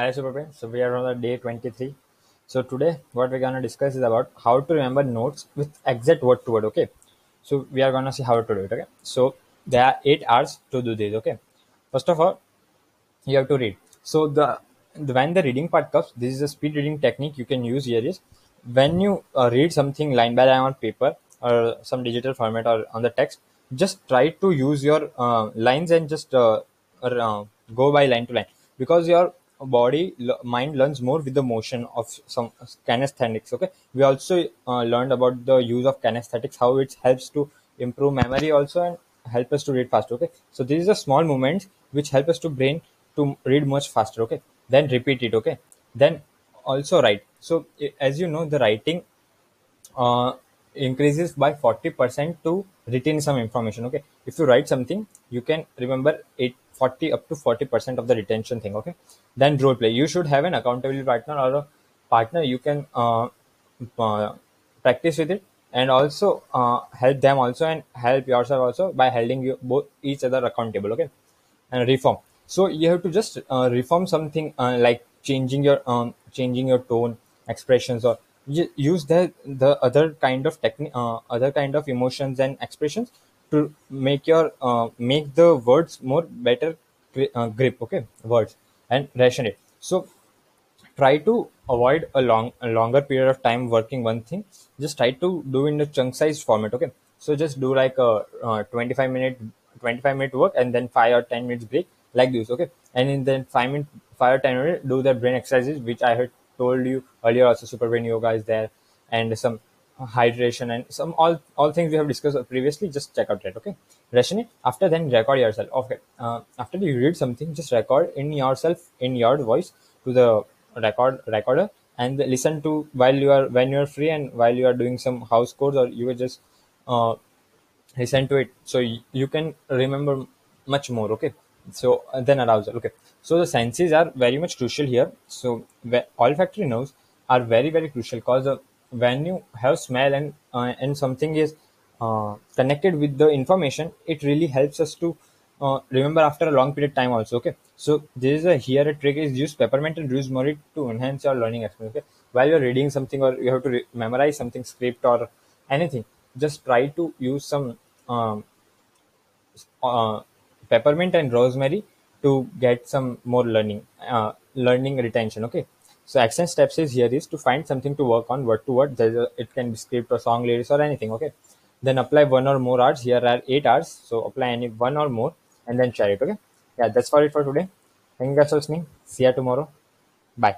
Hi Super So we are on the day 23. So today what we're gonna discuss is about how to remember notes with exact word to word. Okay. So we are gonna see how to do it. Okay. So there are eight hours to do this. Okay. First of all, you have to read. So the, the when the reading part comes, this is a speed reading technique you can use here is when you uh, read something line by line on paper or some digital format or on the text, just try to use your uh, lines and just uh, uh go by line to line because your body mind learns more with the motion of some kinesthetics okay? We also uh, learned about the use of kinesthetics how it helps to improve memory also and help us to read faster okay? So these are small movements which help us to brain to read much faster okay? Then repeat it okay? Then also write. So as you know the writing uh, increases by 40% to retain some information okay? If you write something you can remember it 40 up to 40% of the retention thing okay? Then role play. You should have an accountability partner or a partner you can uh, uh, practice with it and also uh, help them also and help yourself also by holding you both each other accountable okay? And reform. So you have to just uh, reform something uh, like changing your um, changing your tone expressions or use the the other kind of technique uh, other kind of emotions and expressions to make your uh, make the words more better uh, grip okay? Words and ration it so try to avoid a long a longer period of time working one thing. Just try to do in the chunk size format okay? So just do like a uh, 25 minute 25 minute work and then 5 or 10 minutes break like this okay? And in then 5 minute 5 or 10 minutes do the brain exercises which i had told you earlier also super brain yoga is there and some hydration and some all all things we have discussed previously just check out that okay? Ration it after then record yourself. Okay uh, after you read something just record in yourself in your voice to the record recorder and listen to while you are when you are free and while you are doing some house chores or you just uh, listen to it. So you can remember much more okay so then arousal okay. So the senses are very much crucial here. So olfactory nerves are very very crucial because uh, when you have smell and uh, and something is uh, connected with the information it really helps us to uh, remember after a long period of time also okay? So this is a here a trick is use peppermint and rosemary to enhance your learning experience okay? While you're reading something or you have to memorize something script or anything just try to use some um, peppermint and rosemary to get some more learning uh, learning retention okay so action steps is here is to find something to work on word to word. A, it can be script or song lyrics or anything. Okay. Then apply one or more hours. Here are eight hours. So apply any one or more and then share it. Okay. Yeah, that's for it for today. Thank you guys for listening. See you tomorrow. Bye.